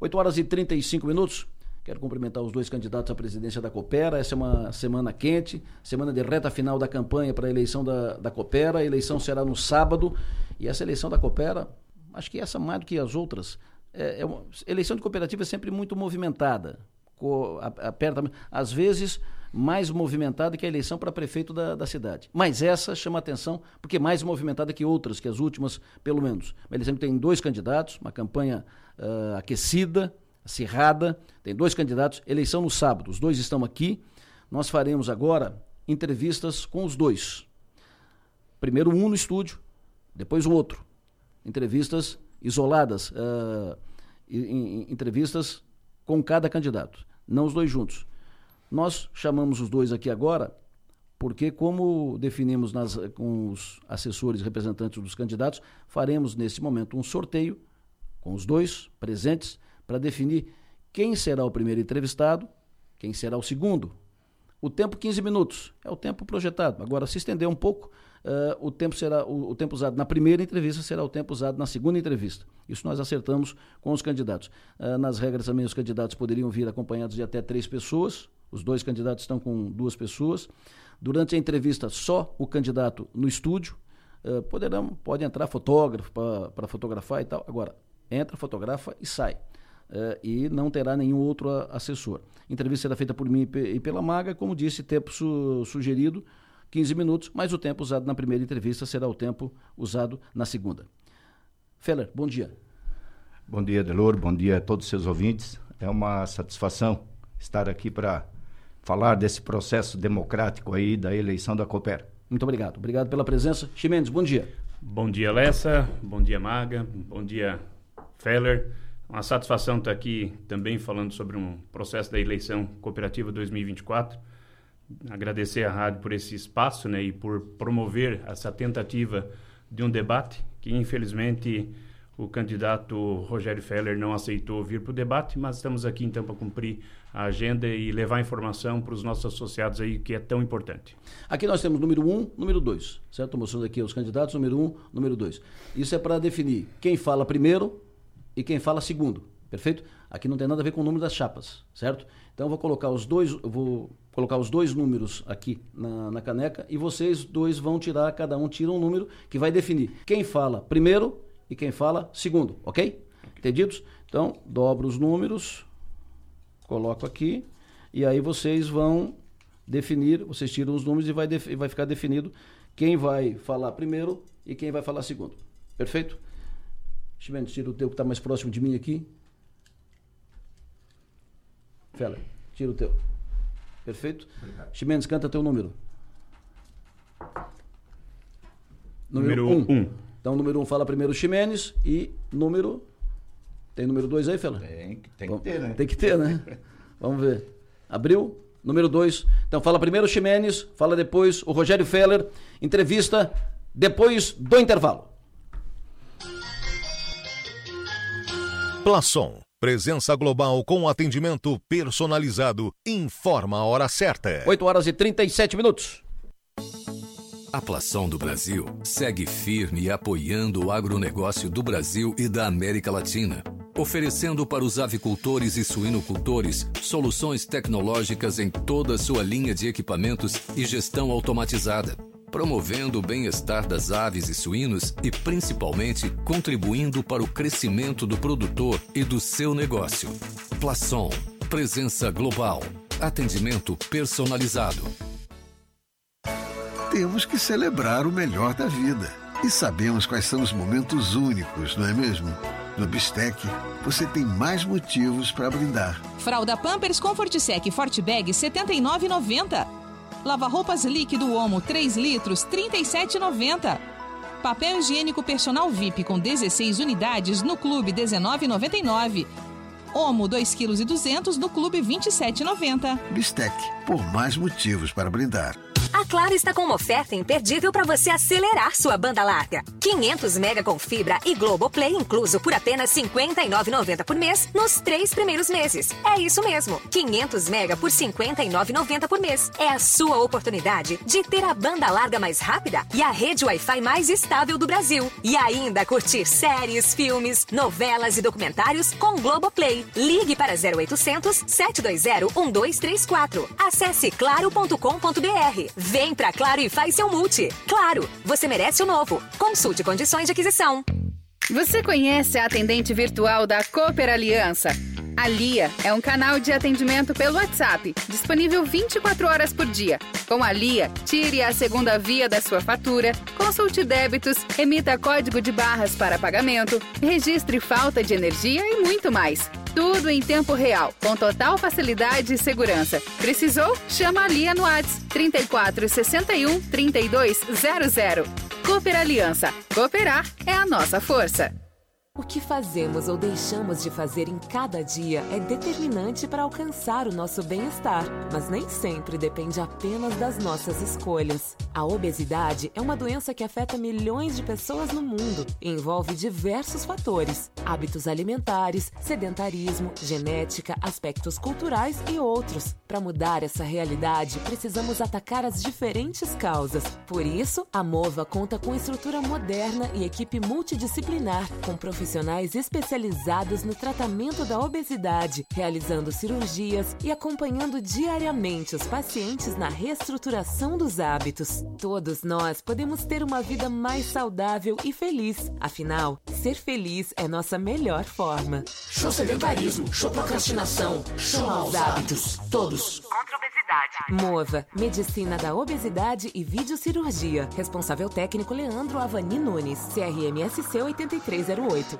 8 horas e 35 minutos. Quero cumprimentar os dois candidatos à presidência da Coopera. Essa é uma semana quente, semana de reta final da campanha para a eleição da, da Coopera. A eleição será no sábado. E essa eleição da Coopera, acho que essa mais do que as outras, é, é uma, eleição de cooperativa é sempre muito movimentada. Co, aperta, às vezes mais movimentada que a eleição para prefeito da, da cidade. Mas essa chama atenção porque é mais movimentada que outras, que as últimas, pelo menos. A eleição tem dois candidatos, uma campanha uh, aquecida, acirrada, tem dois candidatos, eleição no sábado, os dois estão aqui. Nós faremos agora entrevistas com os dois. Primeiro um no estúdio, depois o outro. Entrevistas isoladas, uh, entrevistas com cada candidato, não os dois juntos. Nós chamamos os dois aqui agora porque, como definimos nas, com os assessores representantes dos candidatos, faremos nesse momento um sorteio com os dois presentes para definir quem será o primeiro entrevistado, quem será o segundo. O tempo 15 minutos é o tempo projetado. Agora, se estender um pouco, uh, o tempo será o, o, tempo usado na primeira entrevista será o tempo usado na segunda entrevista. Isso nós acertamos com os candidatos. Uh, nas regras também os candidatos poderiam vir acompanhados de até três pessoas. Os dois candidatos estão com duas pessoas. Durante a entrevista, só o candidato no estúdio. Uh, poderão, pode entrar fotógrafo para fotografar e tal. Agora, entra, fotografa e sai. Uh, e não terá nenhum outro assessor. A entrevista será feita por mim e pela Maga, como disse, tempo su sugerido, 15 minutos, mas o tempo usado na primeira entrevista será o tempo usado na segunda. Feller, bom dia. Bom dia, Delor, bom dia a todos os seus ouvintes. É uma satisfação estar aqui para falar desse processo democrático aí da eleição da Cooper. Muito obrigado. Obrigado pela presença. Chimendes, bom dia. Bom dia, Lessa. Bom dia, Maga. Bom dia, Feller. Uma satisfação estar aqui também falando sobre um processo da eleição cooperativa 2024. Agradecer à rádio por esse espaço né, e por promover essa tentativa de um debate que, infelizmente, o candidato Rogério Feller não aceitou vir para o debate, mas estamos aqui então para cumprir a agenda e levar informação para os nossos associados aí, que é tão importante. Aqui nós temos número 1, um, número 2, certo? Mostrando aqui os candidatos, número 1, um, número 2. Isso é para definir quem fala primeiro e quem fala segundo, perfeito? Aqui não tem nada a ver com o número das chapas, certo? Então eu vou colocar os dois, vou colocar os dois números aqui na, na caneca e vocês dois vão tirar, cada um tira um número que vai definir quem fala primeiro e quem fala segundo, ok? Entendidos? Então, dobro os números, coloco aqui e aí vocês vão definir, vocês tiram os números e vai, vai ficar definido quem vai falar primeiro e quem vai falar segundo. Perfeito? Chimenez, tira o teu que está mais próximo de mim aqui. Fela, tira o teu. Perfeito? Chimenez, canta teu número. Número 1. Um. Um. Então, número 1 um fala primeiro Ximenes e número. Tem número 2 aí, Fela? Tem, tem que ter, né? Tem que ter, né? Vamos ver. Abriu? Número 2. Então, fala primeiro o Ximenes, fala depois o Rogério Feller. Entrevista depois do intervalo. Plaçon. Presença global com atendimento personalizado. Informa a hora certa. 8 horas e 37 minutos. A Plação do Brasil segue firme e apoiando o agronegócio do Brasil e da América Latina, oferecendo para os avicultores e suinocultores soluções tecnológicas em toda a sua linha de equipamentos e gestão automatizada promovendo o bem-estar das aves e suínos e principalmente contribuindo para o crescimento do produtor e do seu negócio. Plaçon, presença global, atendimento personalizado. Temos que celebrar o melhor da vida. E sabemos quais são os momentos únicos, não é mesmo? No Bistec, você tem mais motivos para brindar. Fralda Pampers Comfort Sec Forte Bag 79,90. Lava-roupas líquido Omo 3 litros, R$ 37,90. Papel higiênico personal VIP com 16 unidades no Clube 19,99. Omo 2,2 kg no Clube 27,90. Bistec, por mais motivos para brindar. A Claro está com uma oferta imperdível para você acelerar sua banda larga. 500 mega com fibra e Globoplay incluso por apenas R$ 59,90 por mês nos três primeiros meses. É isso mesmo, 500 mega por R$ 59,90 por mês. É a sua oportunidade de ter a banda larga mais rápida e a rede Wi-Fi mais estável do Brasil. E ainda curtir séries, filmes, novelas e documentários com Globoplay. Ligue para 0800 720 1234. Acesse claro.com.br. Vem pra Claro e faz seu multi. Claro, você merece o novo. Consulte condições de aquisição. Você conhece a atendente virtual da Cooper Aliança? A Lia é um canal de atendimento pelo WhatsApp, disponível 24 horas por dia. Com a Lia, tire a segunda via da sua fatura, consulte débitos, emita código de barras para pagamento, registre falta de energia e muito mais. Tudo em tempo real, com total facilidade e segurança. Precisou? Chama a Lia no WhatsApp 34 61 3200. Cooper Aliança. Cooperar é a nossa força. O que fazemos ou deixamos de fazer em cada dia é determinante para alcançar o nosso bem-estar, mas nem sempre depende apenas das nossas escolhas. A obesidade é uma doença que afeta milhões de pessoas no mundo e envolve diversos fatores: hábitos alimentares, sedentarismo, genética, aspectos culturais e outros. Para mudar essa realidade, precisamos atacar as diferentes causas. Por isso, a Mova conta com estrutura moderna e equipe multidisciplinar, com profissionais especializados no tratamento da obesidade, realizando cirurgias e acompanhando diariamente os pacientes na reestruturação dos hábitos. Todos nós podemos ter uma vida mais saudável e feliz. Afinal, ser feliz é nossa melhor forma. Show sedentarismo, show procrastinação, show maus hábitos. Todos Contra a obesidade. Mova, Medicina da Obesidade e Videocirurgia. Responsável técnico Leandro Avani Nunes. CRMSC 8308.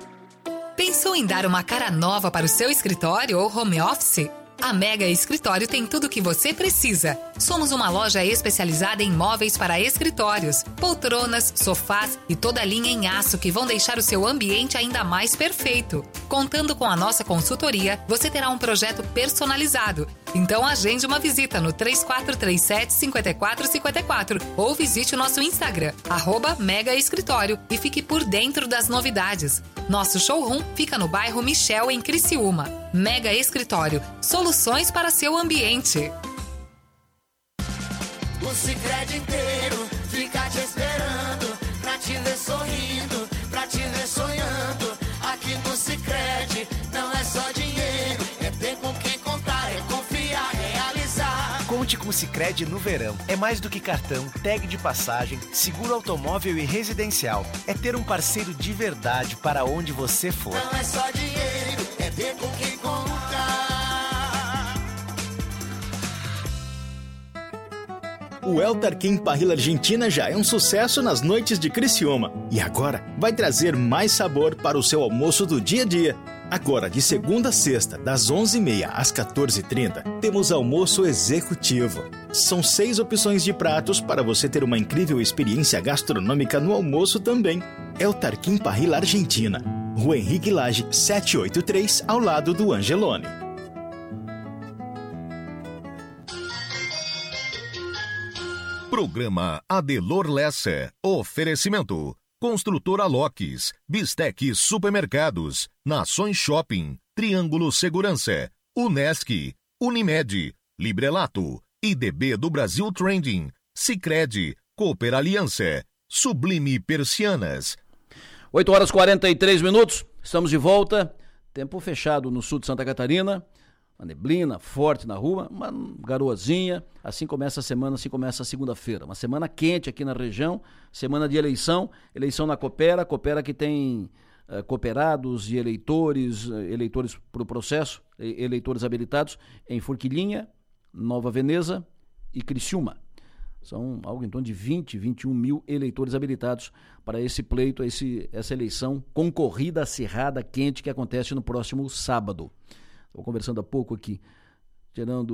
Pensou em dar uma cara nova para o seu escritório ou home office? A Mega Escritório tem tudo o que você precisa. Somos uma loja especializada em móveis para escritórios, poltronas, sofás e toda a linha em aço que vão deixar o seu ambiente ainda mais perfeito. Contando com a nossa consultoria, você terá um projeto personalizado. Então agende uma visita no 3437 5454 ou visite o nosso Instagram, arroba Mega Escritório e fique por dentro das novidades. Nosso showroom fica no bairro Michel, em Criciúma. Mega Escritório, soluções para seu ambiente. O Cicred inteiro fica te esperando pra te ver sorrindo, pra te ver sonhando. Aqui no Cicred não é só dinheiro, é ter com quem contar, é confiar, realizar. Conte com o Cicred no verão. É mais do que cartão, tag de passagem, seguro automóvel e residencial. É ter um parceiro de verdade para onde você for. Não é só dinheiro, O El Tarquim Parrilla Argentina já é um sucesso nas noites de Criciúma e agora vai trazer mais sabor para o seu almoço do dia a dia. Agora, de segunda a sexta, das 11h30 às 14h30, temos almoço executivo. São seis opções de pratos para você ter uma incrível experiência gastronômica no almoço também. El Tarquim Parrilla Argentina, Rua Henrique Lage, 783, ao lado do Angelone. Programa Adelor Lessa. Oferecimento. Construtora Locks, Bistec Supermercados, Nações Shopping, Triângulo Segurança, Unesc, Unimed, Librelato, IDB do Brasil Trending, Sicredi, Cooper Aliança, Sublime Persianas. 8 horas 43 minutos, estamos de volta. Tempo fechado no sul de Santa Catarina. Uma neblina forte na rua, uma garoazinha. Assim começa a semana, assim começa a segunda-feira. Uma semana quente aqui na região, semana de eleição. Eleição na Coopera, Coopera que tem uh, cooperados e eleitores, uh, eleitores para o processo, eleitores habilitados em Forquilinha, Nova Veneza e Criciúma. São algo em torno de 20, 21 mil eleitores habilitados para esse pleito, esse, essa eleição concorrida, acirrada, quente que acontece no próximo sábado. Estou conversando há pouco aqui, tirando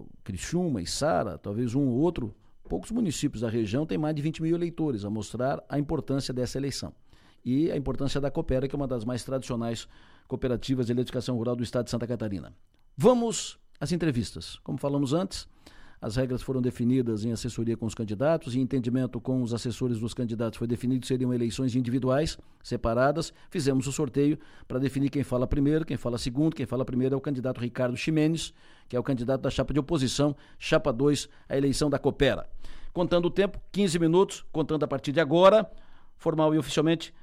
uh, Criciúma e Sara, talvez um ou outro, poucos municípios da região têm mais de 20 mil eleitores, a mostrar a importância dessa eleição. E a importância da Coopera, que é uma das mais tradicionais cooperativas de eletrificação rural do estado de Santa Catarina. Vamos às entrevistas. Como falamos antes, As regras foram definidas em assessoria com os candidatos e entendimento com os assessores dos candidatos foi definido seriam eleições individuais, separadas. Fizemos o sorteio para definir quem fala primeiro, quem fala segundo. Quem fala primeiro é o candidato Ricardo Ximenes, que é o candidato da chapa de oposição, chapa 2, à eleição da Coopera. Contando o tempo, 15 minutos, contando a partir de agora, formal e oficialmente.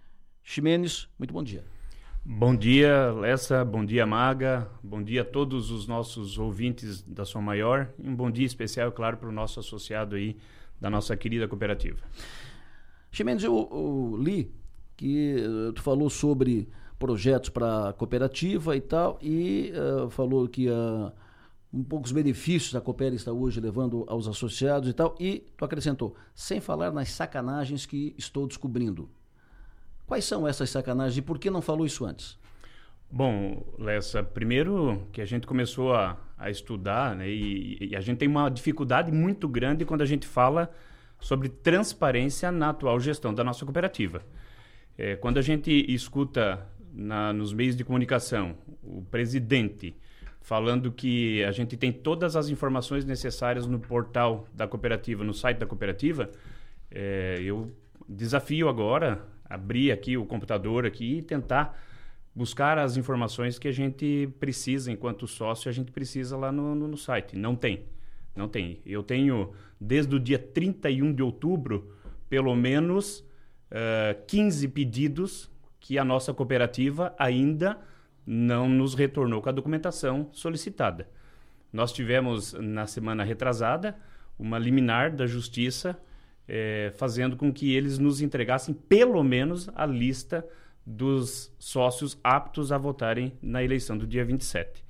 Ximenes, muito bom dia. Bom dia, Lessa. Bom dia, Maga. Bom dia a todos os nossos ouvintes da Som Maior. E um bom dia especial, claro, para o nosso associado aí da nossa querida cooperativa. Ximenes, eu, eu li que uh, tu falou sobre projetos para cooperativa e tal, e uh, falou que uh, um poucos benefícios a Coopera está hoje levando aos associados e tal, e tu acrescentou, sem falar nas sacanagens que estou descobrindo. Quais são essas sacanagens e por que não falou isso antes? Bom, Lessa, primeiro que a gente começou a, a estudar, né, e, e, a gente tem uma dificuldade muito grande quando a gente fala sobre transparência na atual gestão da nossa cooperativa. É, quando a gente escuta na, nos meios de comunicação o presidente falando que a gente tem todas as informações necessárias no portal da cooperativa, no site da cooperativa, é, eu desafio agora abrir aqui o computador aqui e tentar buscar as informações que a gente precisa enquanto sócio, a gente precisa lá no, no, no site. Não tem. Não tem. Eu tenho, desde o dia 31 de outubro, pelo menos uh, eh, 15 pedidos que a nossa cooperativa ainda não nos retornou com a documentação solicitada. Nós tivemos, na semana retrasada, uma liminar da Justiça é, fazendo com que eles nos entregassem pelo menos a lista dos sócios aptos a votarem na eleição do dia 27.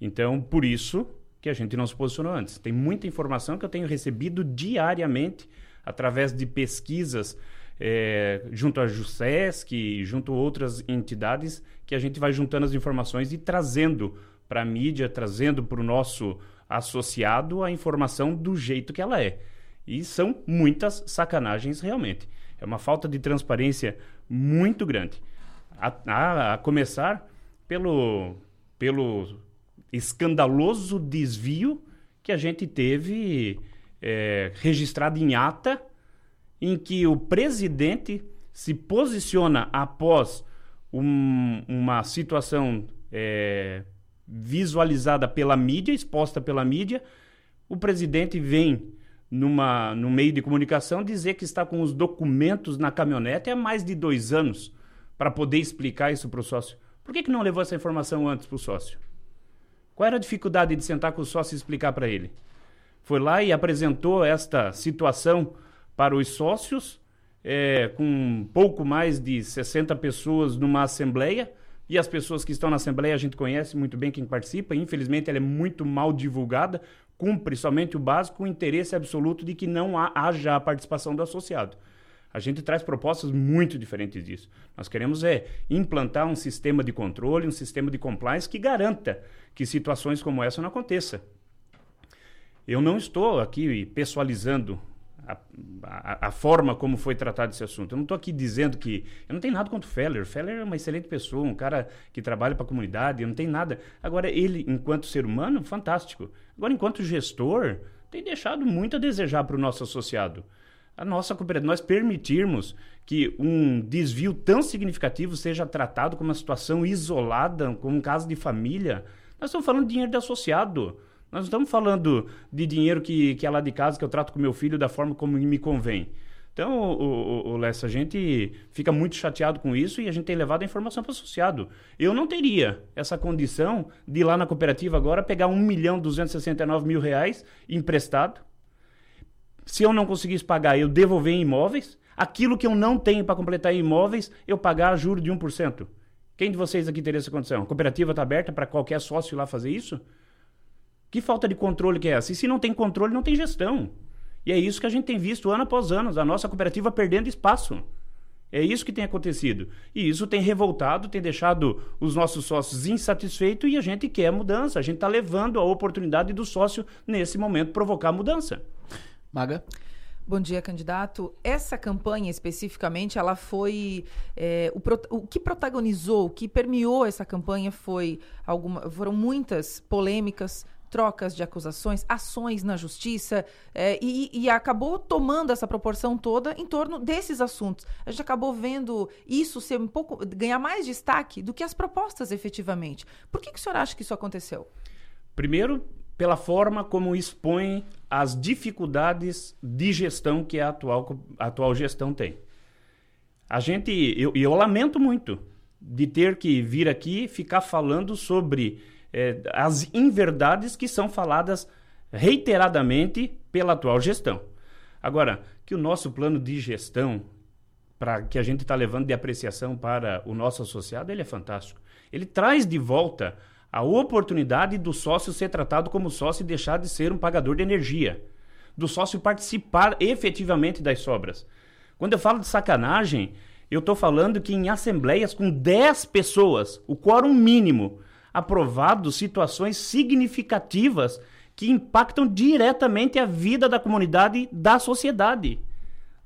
Então, por isso que a gente não se posicionou antes. Tem muita informação que eu tenho recebido diariamente através de pesquisas é, junto à JUSESC, junto a outras entidades, que a gente vai juntando as informações e trazendo para a mídia, trazendo para o nosso associado a informação do jeito que ela é. E são muitas sacanagens realmente. É uma falta de transparência muito grande. A, a, a começar pelo, pelo escandaloso desvio que a gente teve é, registrado em ata, em que o presidente se posiciona após um, uma situação é, visualizada pela mídia, exposta pela mídia, o presidente vem numa, no meio de comunicação dizer que está com os documentos na caminhonete há mais de dois anos para poder explicar isso para o sócio. Por que, que não levou essa informação antes para o sócio? Qual era a dificuldade de sentar com o sócio e explicar para ele? Foi lá e apresentou esta situação para os sócios, é, com pouco mais de 60 pessoas numa assembleia, e as pessoas que estão na Assembleia a gente conhece muito bem quem participa, infelizmente ela é muito mal divulgada, cumpre somente o básico, o interesse absoluto de que não haja a participação do associado. A gente traz propostas muito diferentes disso. Nós queremos é implantar um sistema de controle, um sistema de compliance que garanta que situações como essa não aconteça. Eu não estou aqui pessoalizando a, a, forma como foi tratado esse assunto. Eu não estou aqui dizendo que. Eu não tenho nada contra o Feller. O Feller é uma excelente pessoa, um cara que trabalha para a comunidade, eu não tenho nada. Agora, ele, enquanto ser humano, fantástico. Agora, enquanto gestor, tem deixado muito a desejar para o nosso associado. A nossa cooperativa, nós permitirmos que um desvio tão significativo seja tratado como uma situação isolada, como um caso de família. Nós estamos falando de dinheiro de associado. Nós não estamos falando de dinheiro que, que é lá de casa, que eu trato com meu filho da forma como me convém. Então, o, o, o Lessa, a gente fica muito chateado com isso e a gente tem levado a informação para o associado. Eu não teria essa condição de ir lá na cooperativa agora pegar 1 milhão 269 mil reais emprestado. Se eu não conseguisse pagar, eu devolver em imóveis. Aquilo que eu não tenho para completar em imóveis, eu pagar juro de 1%. Quem de vocês aqui teria essa condição? A cooperativa está aberta para qualquer sócio ir lá fazer isso? Que falta de controle que é essa? E se não tem controle, não tem gestão. E é isso que a gente tem visto ano após ano, a nossa cooperativa perdendo espaço. É isso que tem acontecido. E isso tem revoltado, tem deixado os nossos sócios insatisfeitos e a gente quer mudança. A gente está levando a oportunidade do sócio, nesse momento, provocar mudança. Maga? Bom dia, candidato. Essa campanha especificamente, ela foi é, o, o, que protagonizou, o que permeou essa campanha foi alguma, foram muitas polêmicas trocas de acusações, ações na justiça, é, e, e, acabou tomando essa proporção toda em torno desses assuntos. A gente acabou vendo isso ser um pouco ganhar mais destaque do que as propostas efetivamente. Por que, que o senhor acha que isso aconteceu? Primeiro, pela forma como expõe as dificuldades de gestão que a atual, a atual gestão tem. A gente, eu, eu lamento muito de ter que vir aqui ficar falando sobre é, as inverdades que são faladas reiteradamente pela atual gestão. Agora, que o nosso plano de gestão, para que a gente está levando de apreciação para o nosso associado, ele é fantástico. Ele traz de volta a oportunidade do sócio ser tratado como sócio e deixar de ser um pagador de energia, do sócio participar efetivamente das sobras. Quando eu falo de sacanagem, eu estou falando que em assembleias com 10 pessoas, o quórum mínimo, aprovado situações significativas que impactam diretamente a vida da comunidade, da sociedade,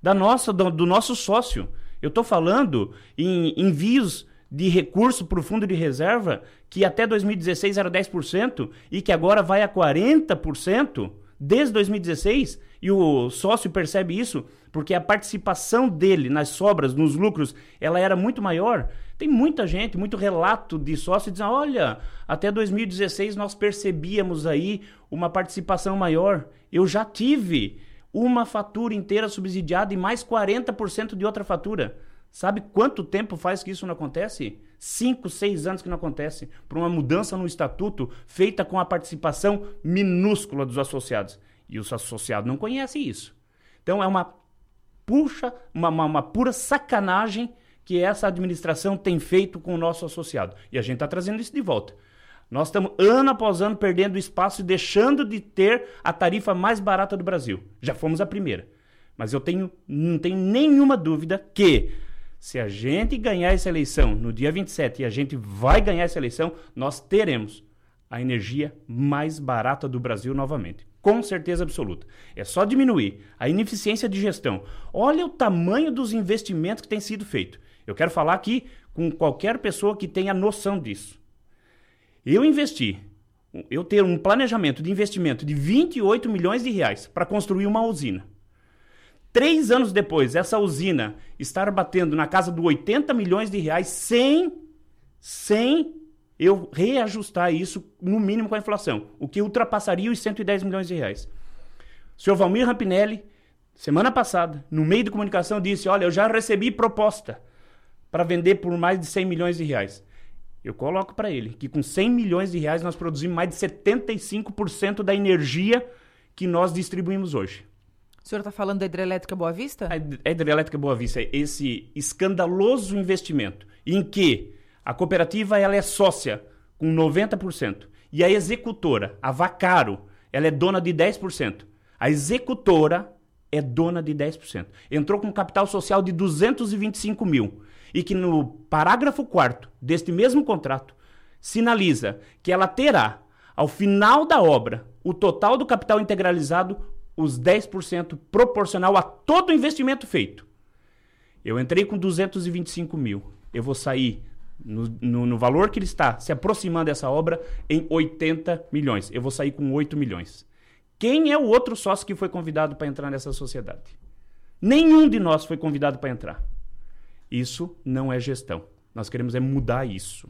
da nossa, do, do nosso sócio. Eu estou falando em envios de recurso para o fundo de reserva que até 2016 era 10% e que agora vai a 40% desde 2016 e o sócio percebe isso porque a participação dele nas sobras, nos lucros, ela era muito maior. Tem muita gente, muito relato de sócio dizendo: olha, até 2016 nós percebíamos aí uma participação maior. Eu já tive uma fatura inteira subsidiada e mais 40% de outra fatura. Sabe quanto tempo faz que isso não acontece? Cinco, seis anos que não acontece. Por uma mudança no estatuto feita com a participação minúscula dos associados. E os associados não conhecem isso. Então é uma puxa, uma, uma, uma pura sacanagem que essa administração tem feito com o nosso associado. E a gente está trazendo isso de volta. Nós estamos ano após ano perdendo espaço e deixando de ter a tarifa mais barata do Brasil. Já fomos a primeira. Mas eu tenho, não tenho nenhuma dúvida que se a gente ganhar essa eleição no dia 27 e a gente vai ganhar essa eleição, nós teremos a energia mais barata do Brasil novamente. Com certeza absoluta. É só diminuir a ineficiência de gestão. Olha o tamanho dos investimentos que tem sido feito. Eu quero falar aqui com qualquer pessoa que tenha noção disso. Eu investi, eu ter um planejamento de investimento de 28 milhões de reais para construir uma usina. Três anos depois, essa usina estar batendo na casa dos 80 milhões de reais sem, sem eu reajustar isso no mínimo com a inflação, o que ultrapassaria os 110 milhões de reais. O senhor Valmir Rampinelli, semana passada, no meio de comunicação, disse: Olha, eu já recebi proposta para vender por mais de 100 milhões de reais. Eu coloco para ele que com 100 milhões de reais nós produzimos mais de 75% da energia que nós distribuímos hoje. O senhor está falando da hidrelétrica Boa Vista? A hidrelétrica Boa Vista é esse escandaloso investimento em que a cooperativa ela é sócia com 90% e a executora, a Vacaro, ela é dona de 10%. A executora é dona de 10%. Entrou com capital social de 225 mil e que no parágrafo 4 deste mesmo contrato sinaliza que ela terá, ao final da obra, o total do capital integralizado os 10% proporcional a todo o investimento feito. Eu entrei com 225 mil. Eu vou sair no, no, no, valor que ele está se aproximando dessa obra em 80 milhões. Eu vou sair com 8 milhões. Quem é o outro sócio que foi convidado para entrar nessa sociedade? Nenhum de nós foi convidado para entrar. Isso não é gestão. Nós queremos é mudar isso.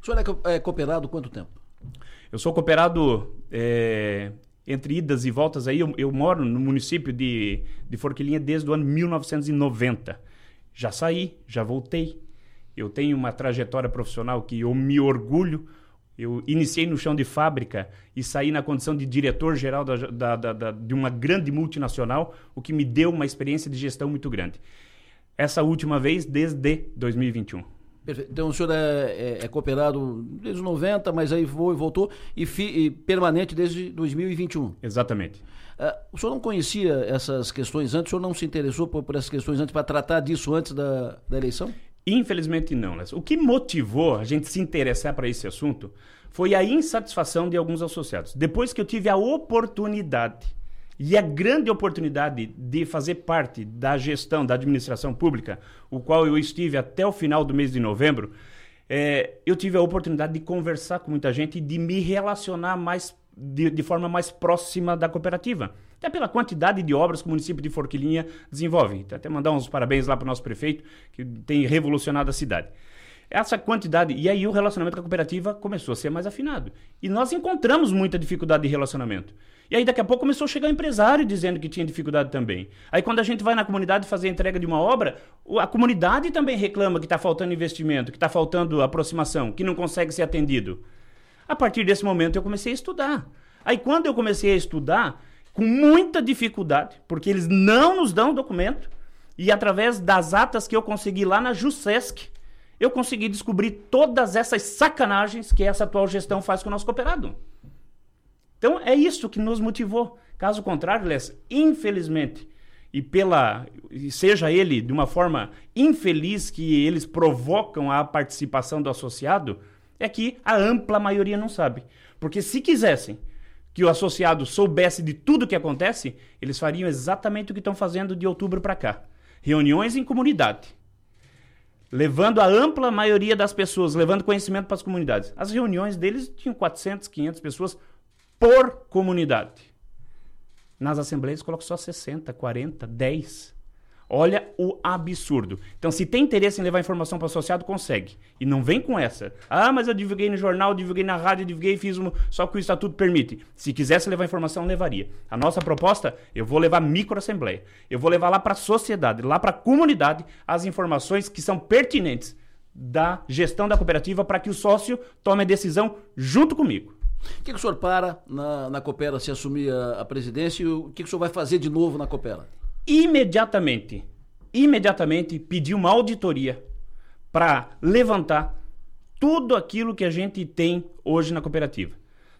O senhor é, é cooperado quanto tempo? Eu sou cooperado é, entre idas e voltas aí, eu, eu moro no município de, de Forquilinha desde o ano 1990. Já saí, já voltei. Eu tenho uma trajetória profissional que eu me orgulho. Eu iniciei no chão de fábrica e saí na condição de diretor-geral da, da, da, da, de uma grande multinacional, o que me deu uma experiência de gestão muito grande. Essa última vez desde 2021. Perfeito. Então o senhor é, é, é, cooperado desde os 90, mas aí foi, voltou e, fi, e permanente desde 2021. Exatamente. Uh, o senhor não conhecia essas questões antes? O senhor não se interessou por, por essas questões antes para tratar disso antes da, da eleição? Infelizmente não. O que motivou a gente se interessar para esse assunto foi a insatisfação de alguns associados. Depois que eu tive a oportunidade e a grande oportunidade de fazer parte da gestão da administração pública, o qual eu estive até o final do mês de novembro, é, eu tive a oportunidade de conversar com muita gente e de me relacionar mais de, de forma mais próxima da cooperativa. Até pela quantidade de obras que o município de Forquilinha desenvolve. Então, até mandar uns parabéns lá para o nosso prefeito, que tem revolucionado a cidade. Essa quantidade. E aí o relacionamento com a cooperativa começou a ser mais afinado. E nós encontramos muita dificuldade de relacionamento. E aí daqui a pouco começou a chegar empresário dizendo que tinha dificuldade também. Aí quando a gente vai na comunidade fazer a entrega de uma obra, a comunidade também reclama que está faltando investimento, que está faltando aproximação, que não consegue ser atendido. A partir desse momento eu comecei a estudar. Aí quando eu comecei a estudar, com muita dificuldade, porque eles não nos dão documento, e através das atas que eu consegui lá na JUSESC, eu consegui descobrir todas essas sacanagens que essa atual gestão faz com o nosso cooperado. Então é isso que nos motivou. Caso contrário, Les, infelizmente, e pela seja ele de uma forma infeliz que eles provocam a participação do associado, é que a ampla maioria não sabe. Porque se quisessem que o associado soubesse de tudo o que acontece, eles fariam exatamente o que estão fazendo de outubro para cá. Reuniões em comunidade, levando a ampla maioria das pessoas, levando conhecimento para as comunidades. As reuniões deles tinham 400, 500 pessoas por comunidade. Nas assembleias coloca só 60, 40, 10. Olha o absurdo. Então, se tem interesse em levar informação para o associado, consegue. E não vem com essa. Ah, mas eu divulguei no jornal, divulguei na rádio, divulguei, fiz um... só que o estatuto permite. Se quisesse levar informação, levaria. A nossa proposta, eu vou levar microassembleia. Eu vou levar lá para a sociedade, lá para a comunidade, as informações que são pertinentes da gestão da cooperativa para que o sócio tome a decisão junto comigo. O que, que o senhor para na, na Coopera se assumir a, a presidência e o que, que o senhor vai fazer de novo na Coopera? imediatamente, imediatamente pedir uma auditoria para levantar tudo aquilo que a gente tem hoje na cooperativa.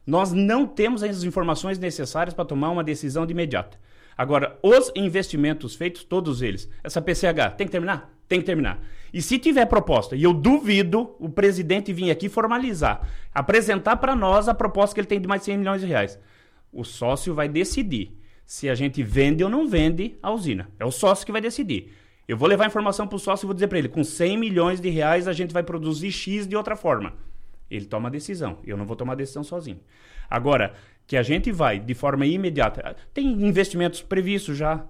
Nós não temos as informações necessárias para tomar uma decisão de imediata. Agora, os investimentos feitos, todos eles, essa PCH, tem que terminar? Tem que terminar. E se tiver proposta, e eu duvido o presidente vir aqui formalizar, apresentar para nós a proposta que ele tem de mais de 100 milhões de reais, o sócio vai decidir se a gente vende ou não vende a usina. É o sócio que vai decidir. Eu vou levar a informação para o sócio e vou dizer para ele: com 100 milhões de reais a gente vai produzir X de outra forma. Ele toma a decisão. Eu não vou tomar a decisão sozinho. Agora, que a gente vai de forma imediata. Tem investimentos previstos já.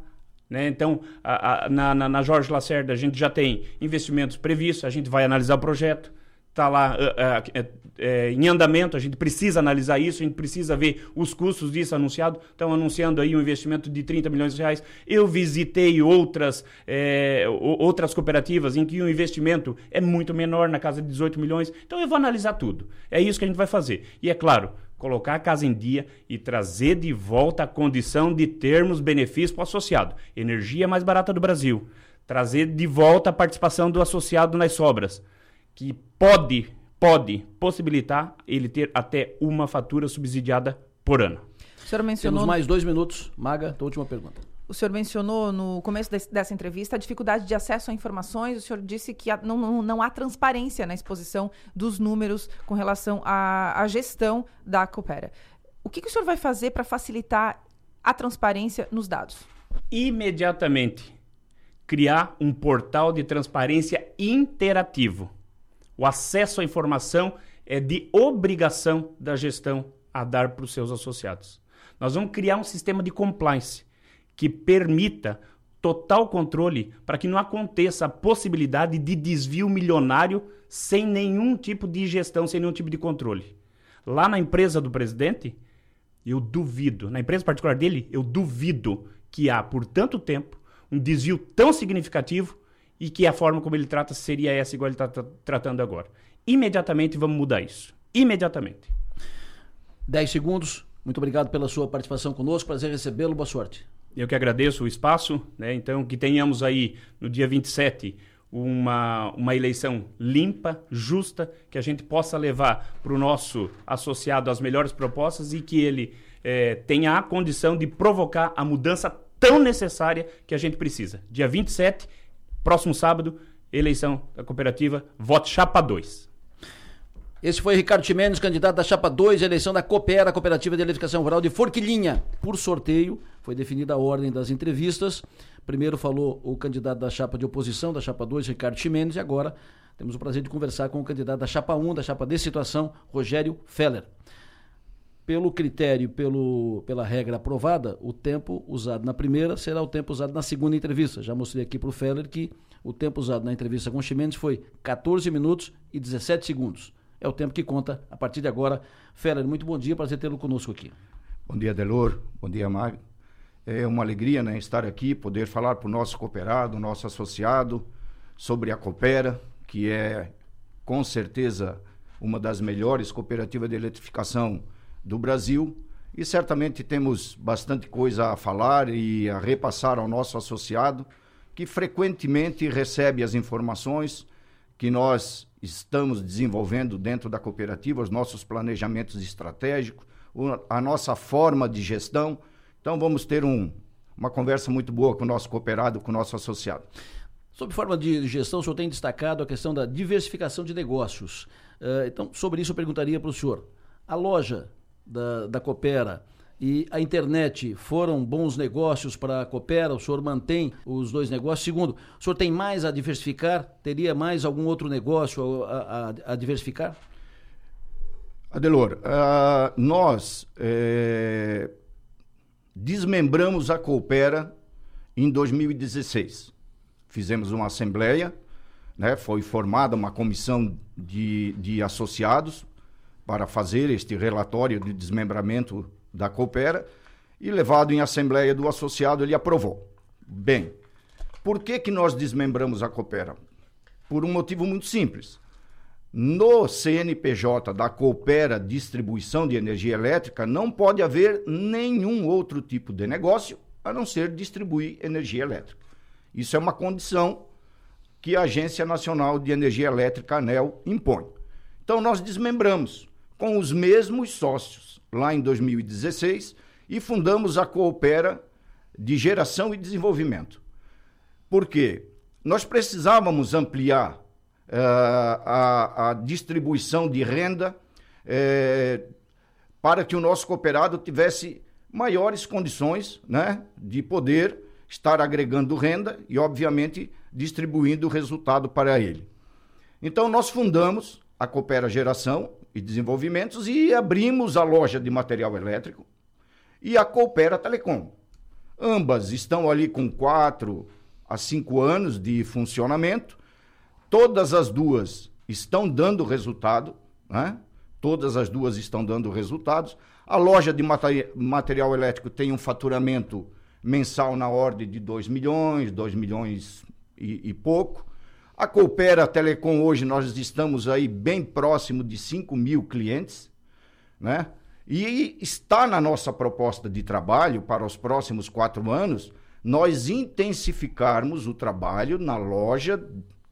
Né? Então, a, a, na, na, na Jorge Lacerda, a gente já tem investimentos previstos, a gente vai analisar o projeto está lá uh, uh, uh, em andamento, a gente precisa analisar isso, a gente precisa ver os custos disso anunciado. Estão anunciando aí um investimento de 30 milhões de reais. Eu visitei outras, eh, outras cooperativas em que o investimento é muito menor, na casa de 18 milhões. Então eu vou analisar tudo. É isso que a gente vai fazer. E é claro, colocar a casa em dia e trazer de volta a condição de termos benefícios para o associado. Energia mais barata do Brasil. Trazer de volta a participação do associado nas sobras que pode, pode possibilitar ele ter até uma fatura subsidiada por ano. O senhor mencionou... Temos mais dois minutos. Maga, tua última pergunta. O senhor mencionou no começo desse, dessa entrevista a dificuldade de acesso a informações. O senhor disse que não, não, não, há transparência na exposição dos números com relação à, à gestão da Coopera. O que, que o senhor vai fazer para facilitar a transparência nos dados? Imediatamente criar um portal de transparência interativo o acesso à informação é de obrigação da gestão a dar para os seus associados. Nós vamos criar um sistema de compliance que permita total controle para que não aconteça a possibilidade de desvio milionário sem nenhum tipo de gestão, sem nenhum tipo de controle. Lá na empresa do presidente, eu duvido, na empresa particular dele, eu duvido que há por tanto tempo um desvio tão significativo e que a forma como ele trata seria essa igual ele está tratando agora. Imediatamente vamos mudar isso. Imediatamente. 10 segundos. Muito obrigado pela sua participação conosco. Prazer recebê-lo. Boa sorte. Eu que agradeço o espaço. Né? Então, que tenhamos aí no dia 27 uma, uma eleição limpa, justa, que a gente possa levar para o nosso associado as melhores propostas e que ele é, tenha a condição de provocar a mudança tão necessária que a gente precisa. Dia 27 Próximo sábado, eleição da cooperativa, voto Chapa 2. Esse foi Ricardo Ximenes, candidato da Chapa 2, eleição da Coopera, Cooperativa de Eletrificação Rural de Forquilinha. Por sorteio, foi definida a ordem das entrevistas. Primeiro falou o candidato da chapa de oposição, da Chapa 2, Ricardo Ximenes, e agora temos o prazer de conversar com o candidato da Chapa 1, da Chapa de Situação, Rogério Feller. pelo critério, pelo, pela regra aprovada, o tempo usado na primeira será o tempo usado na segunda entrevista. Já mostrei aqui para o Feller que o tempo usado na entrevista com o Chimenez foi 14 minutos e 17 segundos. É o tempo que conta a partir de agora. Feller, muito bom dia, prazer tê-lo conosco aqui. Bom dia, Delor. Bom dia, Mag. É uma alegria né, estar aqui, poder falar para o nosso cooperado, nosso associado, sobre a Coopera, que é, com certeza, uma das melhores cooperativas de eletrificação do Brasil e certamente temos bastante coisa a falar e a repassar ao nosso associado, que frequentemente recebe as informações que nós estamos desenvolvendo dentro da cooperativa, os nossos planejamentos estratégicos, a nossa forma de gestão. Então vamos ter um, uma conversa muito boa com o nosso cooperado, com o nosso associado. Sob forma de gestão, o senhor tem destacado a questão da diversificação de negócios. Uh, então, sobre isso eu perguntaria para o senhor. A loja da, da Coopera e a internet foram bons negócios para a Coopera? O senhor mantém os dois negócios? Segundo, o senhor tem mais a diversificar? Teria mais algum outro negócio a, a, a diversificar? Adelor, uh, nós é, desmembramos a Coopera em 2016. Fizemos uma assembleia, né, foi formada uma comissão de, de associados para fazer este relatório de desmembramento da Coopera e levado em assembleia do associado, ele aprovou. Bem, por que, que nós desmembramos a Coopera? Por um motivo muito simples. No CNPJ da Coopera Distribuição de Energia Elétrica não pode haver nenhum outro tipo de negócio a não ser distribuir energia elétrica. Isso é uma condição que a Agência Nacional de Energia Elétrica, ANEL, impõe. Então nós desmembramos com os mesmos sócios lá em 2016 e fundamos a Coopera de Geração e Desenvolvimento. Por quê? Nós precisávamos ampliar uh, a, a, distribuição de renda uh, para que o nosso cooperado tivesse maiores condições né, de poder estar agregando renda e, obviamente, distribuindo o resultado para ele. Então, nós fundamos a Coopera Geração, e Desenvolvimentos e abrimos a loja de material elétrico e a Coopera Telecom. Ambas estão ali com quatro a cinco anos de funcionamento. Todas as duas estão dando resultado, né? Todas as duas estão dando resultados. A loja de material elétrico tem um faturamento mensal na ordem de 2 milhões, 2 milhões e, e pouco. A Coopera Telecom hoje nós estamos aí bem próximo de 5 mil clientes, né? E está na nossa proposta de trabalho para os próximos quatro anos nós intensificarmos o trabalho na loja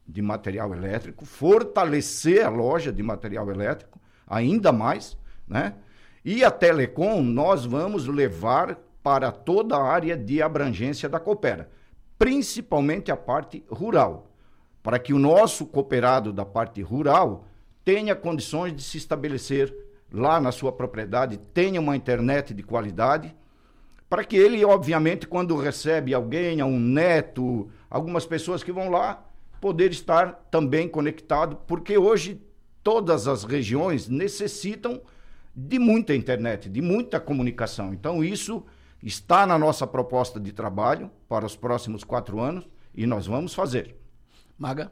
de material elétrico, fortalecer a loja de material elétrico ainda mais, né? E a Telecom nós vamos levar para toda a área de abrangência da Coopera, principalmente a parte rural para que o nosso cooperado da parte rural tenha condições de se estabelecer lá na sua propriedade, tenha uma internet de qualidade, para que ele, obviamente, quando recebe alguém, um neto, algumas pessoas que vão lá, poder estar também conectado, porque hoje todas as regiões necessitam de muita internet, de muita comunicação. Então, isso está na nossa proposta de trabalho para os próximos quatro anos e nós vamos fazer. Maga.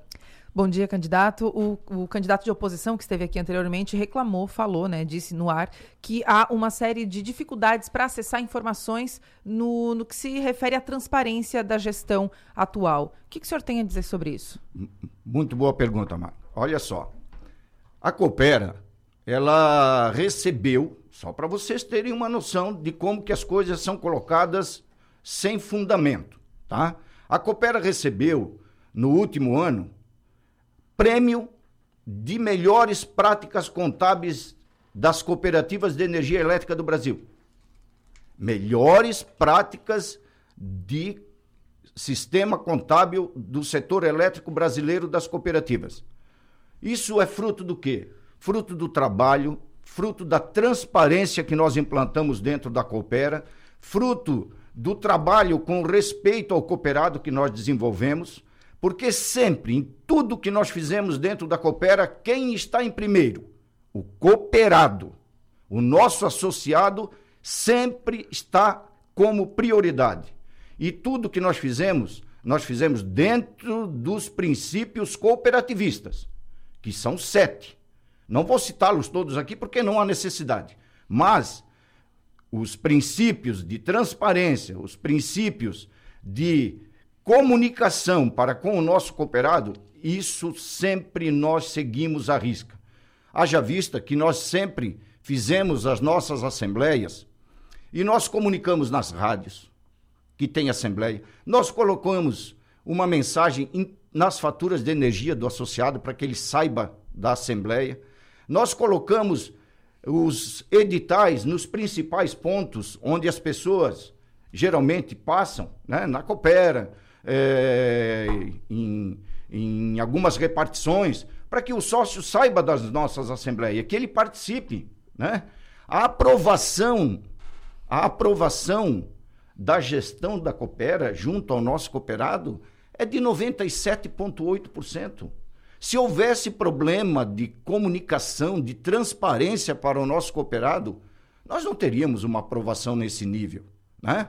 Bom dia, candidato. O, o, candidato de oposição que esteve aqui anteriormente reclamou, falou, né, disse no ar, que há uma série de dificuldades para acessar informações no, no, que se refere à transparência da gestão atual. O que, que o senhor tem a dizer sobre isso? Muito boa pergunta, Maga. Olha só, a Coopera, ela recebeu, só para vocês terem uma noção de como que as coisas são colocadas sem fundamento, tá? A Coopera recebeu no último ano, prêmio de melhores práticas contábeis das cooperativas de energia elétrica do Brasil. Melhores práticas de sistema contábil do setor elétrico brasileiro das cooperativas. Isso é fruto do quê? Fruto do trabalho, fruto da transparência que nós implantamos dentro da Coopera, fruto do trabalho com respeito ao cooperado que nós desenvolvemos, porque sempre, em tudo que nós fizemos dentro da Coopera, quem está em primeiro? O cooperado. O nosso associado sempre está como prioridade. E tudo que nós fizemos, nós fizemos dentro dos princípios cooperativistas, que são sete. Não vou citá-los todos aqui porque não há necessidade. Mas os princípios de transparência, os princípios de comunicação para com o nosso cooperado, isso sempre nós seguimos à risca. Haja vista que nós sempre fizemos as nossas assembleias e nós comunicamos nas rádios que tem assembleia. Nós colocamos uma mensagem in, nas faturas de energia do associado para que ele saiba da assembleia. Nós colocamos os editais nos principais pontos onde as pessoas geralmente passam, né? na Coopera, é, em, em algumas repartições, para que o sócio saiba das nossas assembleias, que ele participe. Né? A aprovação, a aprovação da gestão da Coopera junto ao nosso cooperado é de 97,8%. Se houvesse problema de comunicação, de transparência para o nosso cooperado, nós não teríamos uma aprovação nesse nível. Né?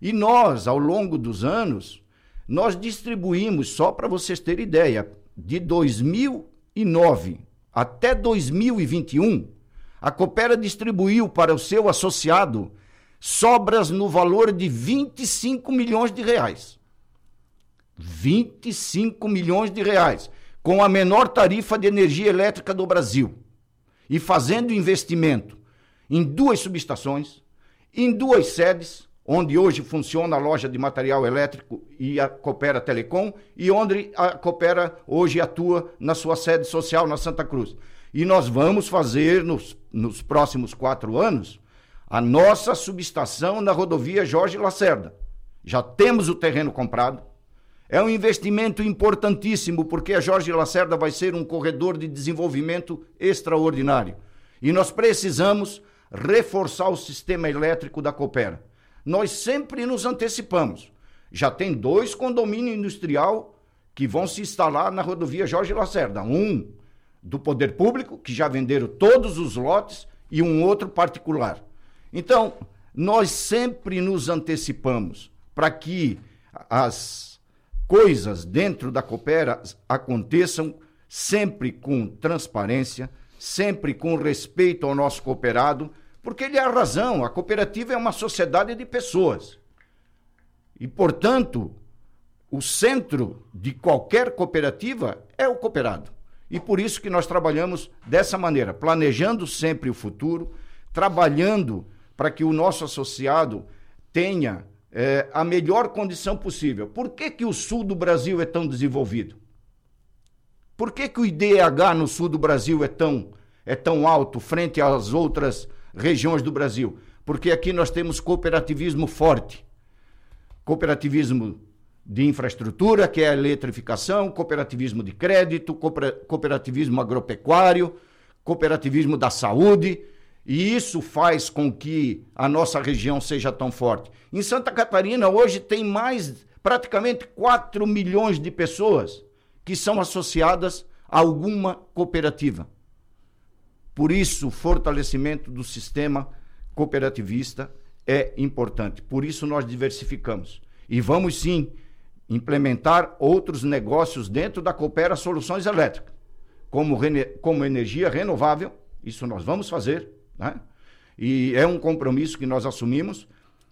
E nós, ao longo dos anos, nós distribuímos, só para vocês terem ideia, de 2009 até 2021, a Coopera distribuiu para o seu associado sobras no valor de 25 milhões de reais. 25 milhões de reais com a menor tarifa de energia elétrica do Brasil e fazendo investimento em duas subestações, em duas sedes, onde hoje funciona a loja de material elétrico e a Coopera Telecom, e onde a Coopera hoje atua na sua sede social na Santa Cruz. E nós vamos fazer nos, nos próximos quatro anos a nossa subestação na rodovia Jorge Lacerda. Já temos o terreno comprado, é um investimento importantíssimo, porque a Jorge Lacerda vai ser um corredor de desenvolvimento extraordinário. E nós precisamos reforçar o sistema elétrico da Coopera. Nós sempre nos antecipamos. Já tem dois condomínios industrial que vão se instalar na rodovia Jorge Lacerda. Um do poder público, que já venderam todos os lotes, e um outro particular. Então, nós sempre nos antecipamos para que as coisas dentro da Coopera aconteçam sempre com transparência, sempre com respeito ao nosso cooperado, porque ele é a razão, a cooperativa é uma sociedade de pessoas. E, portanto, o centro de qualquer cooperativa é o cooperado. E por isso que nós trabalhamos dessa maneira, planejando sempre o futuro, trabalhando para que o nosso associado tenha é, a melhor condição possível. Por que, que o sul do Brasil é tão desenvolvido? Por que, que o IDH no sul do Brasil é tão, é tão alto frente às outras regiões do Brasil? Porque aqui nós temos cooperativismo forte. Cooperativismo de infraestrutura, que é a eletrificação, cooperativismo de crédito, cooperativismo agropecuário, cooperativismo da saúde. E isso faz com que a nossa região seja tão forte. Em Santa Catarina, hoje, tem mais, praticamente 4 milhões de pessoas que são associadas a alguma cooperativa. Por isso, o fortalecimento do sistema cooperativista é importante. Por isso, nós diversificamos. E vamos sim implementar outros negócios dentro da Coopera Soluções Elétricas, como, como energia renovável. Isso nós vamos fazer né? E é um compromisso que nós assumimos,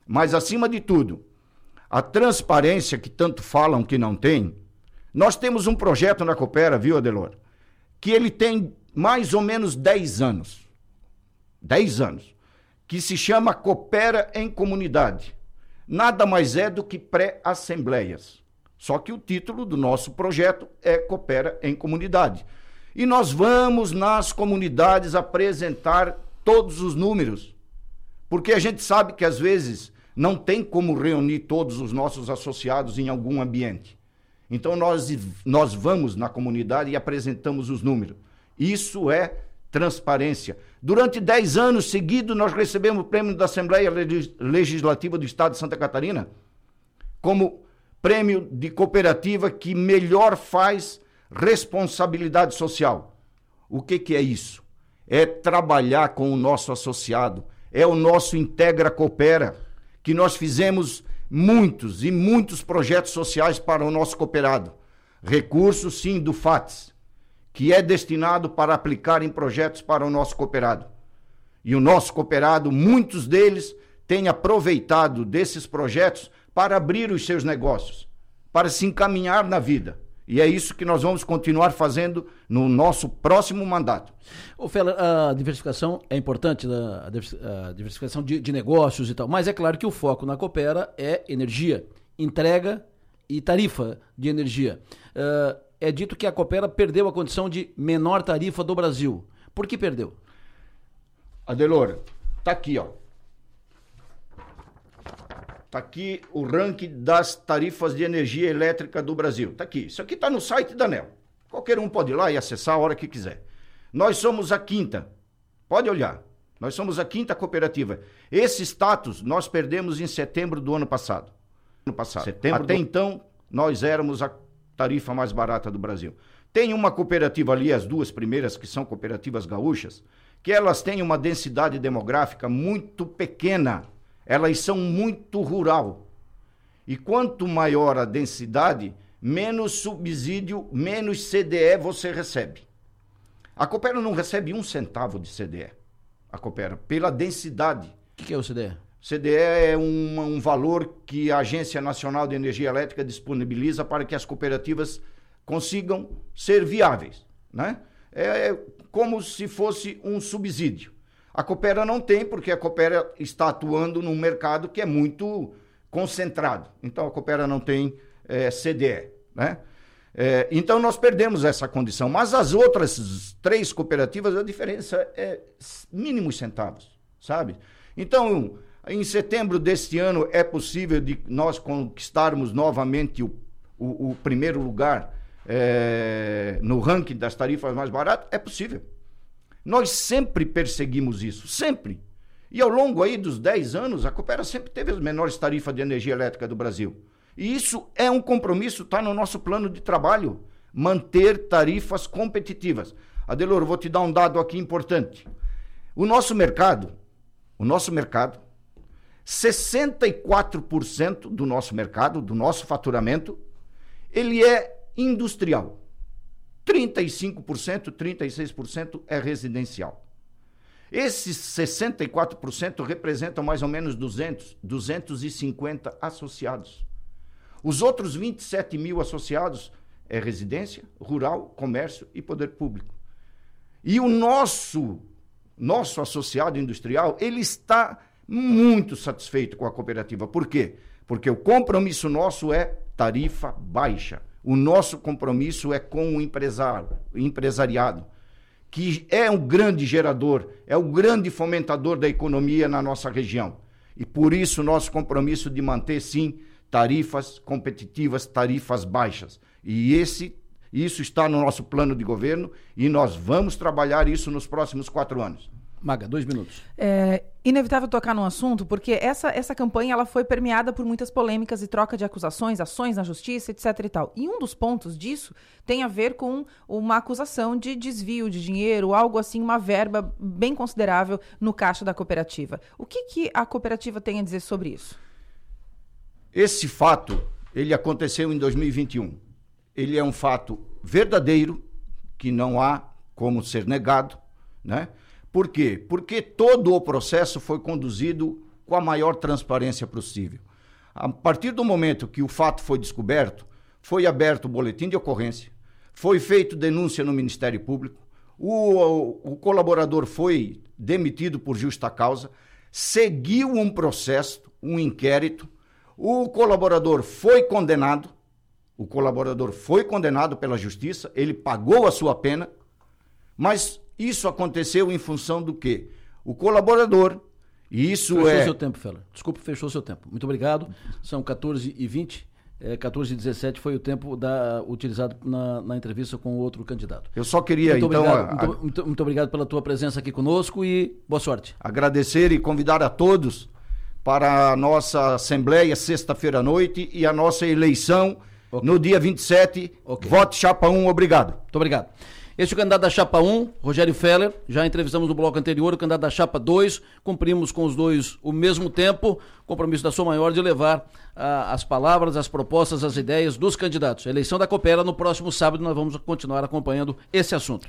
mas acima de tudo, a transparência que tanto falam que não tem, nós temos um projeto na Coopera, viu, Adelor? Que ele tem mais ou menos 10 anos. 10 anos. Que se chama Coopera em Comunidade. Nada mais é do que pré-assembleias. Só que o título do nosso projeto é Coopera em Comunidade. E nós vamos nas comunidades apresentar todos os números. Porque a gente sabe que às vezes não tem como reunir todos os nossos associados em algum ambiente. Então nós, nós vamos na comunidade e apresentamos os números. Isso é transparência. Durante 10 anos seguidos, nós recebemos o prêmio da Assembleia Legislativa do Estado de Santa Catarina como prêmio de cooperativa que melhor faz responsabilidade social. O que, que é isso? é trabalhar com o nosso associado, é o nosso Integra Coopera, que nós fizemos muitos e muitos projetos sociais para o nosso cooperado. Recursos, sim, do FATS, que é destinado para aplicar em projetos para o nosso cooperado. E o nosso cooperado, muitos deles, têm aproveitado desses projetos para abrir os seus negócios, para se encaminhar na vida. E é isso que nós vamos continuar fazendo no nosso próximo mandato. Ô, Fela, a diversificação é importante, né? a divers- a diversificação de, de negócios e tal, mas é claro que o foco na Coopera é energia, entrega e tarifa de energia. Ah, é dito que a Coopera perdeu a condição de menor tarifa do Brasil. Por que perdeu? Adelor, tá aqui, ó. Tá aqui o ranking das tarifas de energia elétrica do Brasil. Tá aqui. Isso aqui tá no site da ANEL. Qualquer um pode ir lá e acessar a hora que quiser. Nós somos a quinta. Pode olhar. Nós somos a quinta cooperativa. Esse status nós perdemos em setembro do ano passado. Ano passado. Setembro Até do- então, nós éramos a tarifa mais barata do Brasil. Tem uma cooperativa ali, as duas primeiras, que são cooperativas gaúchas, que elas têm uma densidade demográfica muito pequena. Elas são muito rural. E quanto maior a densidade, menos subsídio, menos CDE você recebe. A Coopera não recebe um centavo de CDE. A Coopera, pela densidade. O que, que é o CDE? CDE é um, um valor que a Agência Nacional de Energia Elétrica disponibiliza para que as cooperativas consigam ser viáveis. Né? É como se fosse um subsídio. A Coopera não tem, porque a Coopera está atuando num mercado que é muito concentrado. Então a Coopera não tem eh, CDE. Né? Eh, então nós perdemos essa condição. Mas as outras três cooperativas, a diferença é mínimos centavos, sabe? Então, em setembro deste ano, é possível de nós conquistarmos novamente o, o, o primeiro lugar eh, no ranking das tarifas mais baratas? É possível. Nós sempre perseguimos isso, sempre. E ao longo aí dos 10 anos, a Coopera sempre teve as menores tarifas de energia elétrica do Brasil. E isso é um compromisso, está no nosso plano de trabalho, manter tarifas competitivas. Adelor, vou te dar um dado aqui importante. O nosso mercado, o nosso mercado, 64% do nosso mercado, do nosso faturamento, ele é industrial. 35%, 36% é residencial. Esses 64% representam mais ou menos 200, 250 associados. Os outros 27 mil associados é residência, rural, comércio e poder público. E o nosso, nosso associado industrial, ele está muito satisfeito com a cooperativa. Por quê? Porque o compromisso nosso é tarifa baixa. O nosso compromisso é com o empresário, o empresariado, que é um grande gerador, é o grande fomentador da economia na nossa região. E por isso nosso compromisso de manter sim tarifas competitivas, tarifas baixas. E esse isso está no nosso plano de governo e nós vamos trabalhar isso nos próximos quatro anos. Maga, dois minutos. É inevitável tocar num assunto, porque essa, essa campanha ela foi permeada por muitas polêmicas e troca de acusações, ações na justiça, etc. e tal. E um dos pontos disso tem a ver com uma acusação de desvio de dinheiro, algo assim, uma verba bem considerável no caixa da cooperativa. O que, que a cooperativa tem a dizer sobre isso? Esse fato, ele aconteceu em 2021. Ele é um fato verdadeiro, que não há como ser negado, né? Por quê? Porque todo o processo foi conduzido com a maior transparência possível. A partir do momento que o fato foi descoberto, foi aberto o boletim de ocorrência, foi feito denúncia no Ministério Público, o, o, o colaborador foi demitido por justa causa, seguiu um processo, um inquérito, o colaborador foi condenado, o colaborador foi condenado pela justiça, ele pagou a sua pena, mas isso aconteceu em função do quê? O colaborador, e isso fechou é. seu tempo, Fela. Desculpe, fechou seu tempo. Muito obrigado. São 14 e 20 é, 14 e 17 foi o tempo da, utilizado na, na entrevista com outro candidato. Eu só queria, muito então, Obrigado, a- muito, muito- muito obrigado pela tua presença aqui conosco e boa sorte. agradecer e convidar a todos para a nossa Assembleia sexta-feira à noite e a nossa eleição no dia 27. Vote Chapa 1, obrigado. Muito obrigado. Este é o candidato da chapa 1, Rogério Feller, já entrevistamos no bloco anterior o candidato da chapa 2, cumprimos com os dois o mesmo tempo, compromisso da sua maior de levar ah, as palavras, as propostas, as ideias dos candidatos. Eleição da Coopera no próximo sábado, nós vamos continuar acompanhando esse assunto.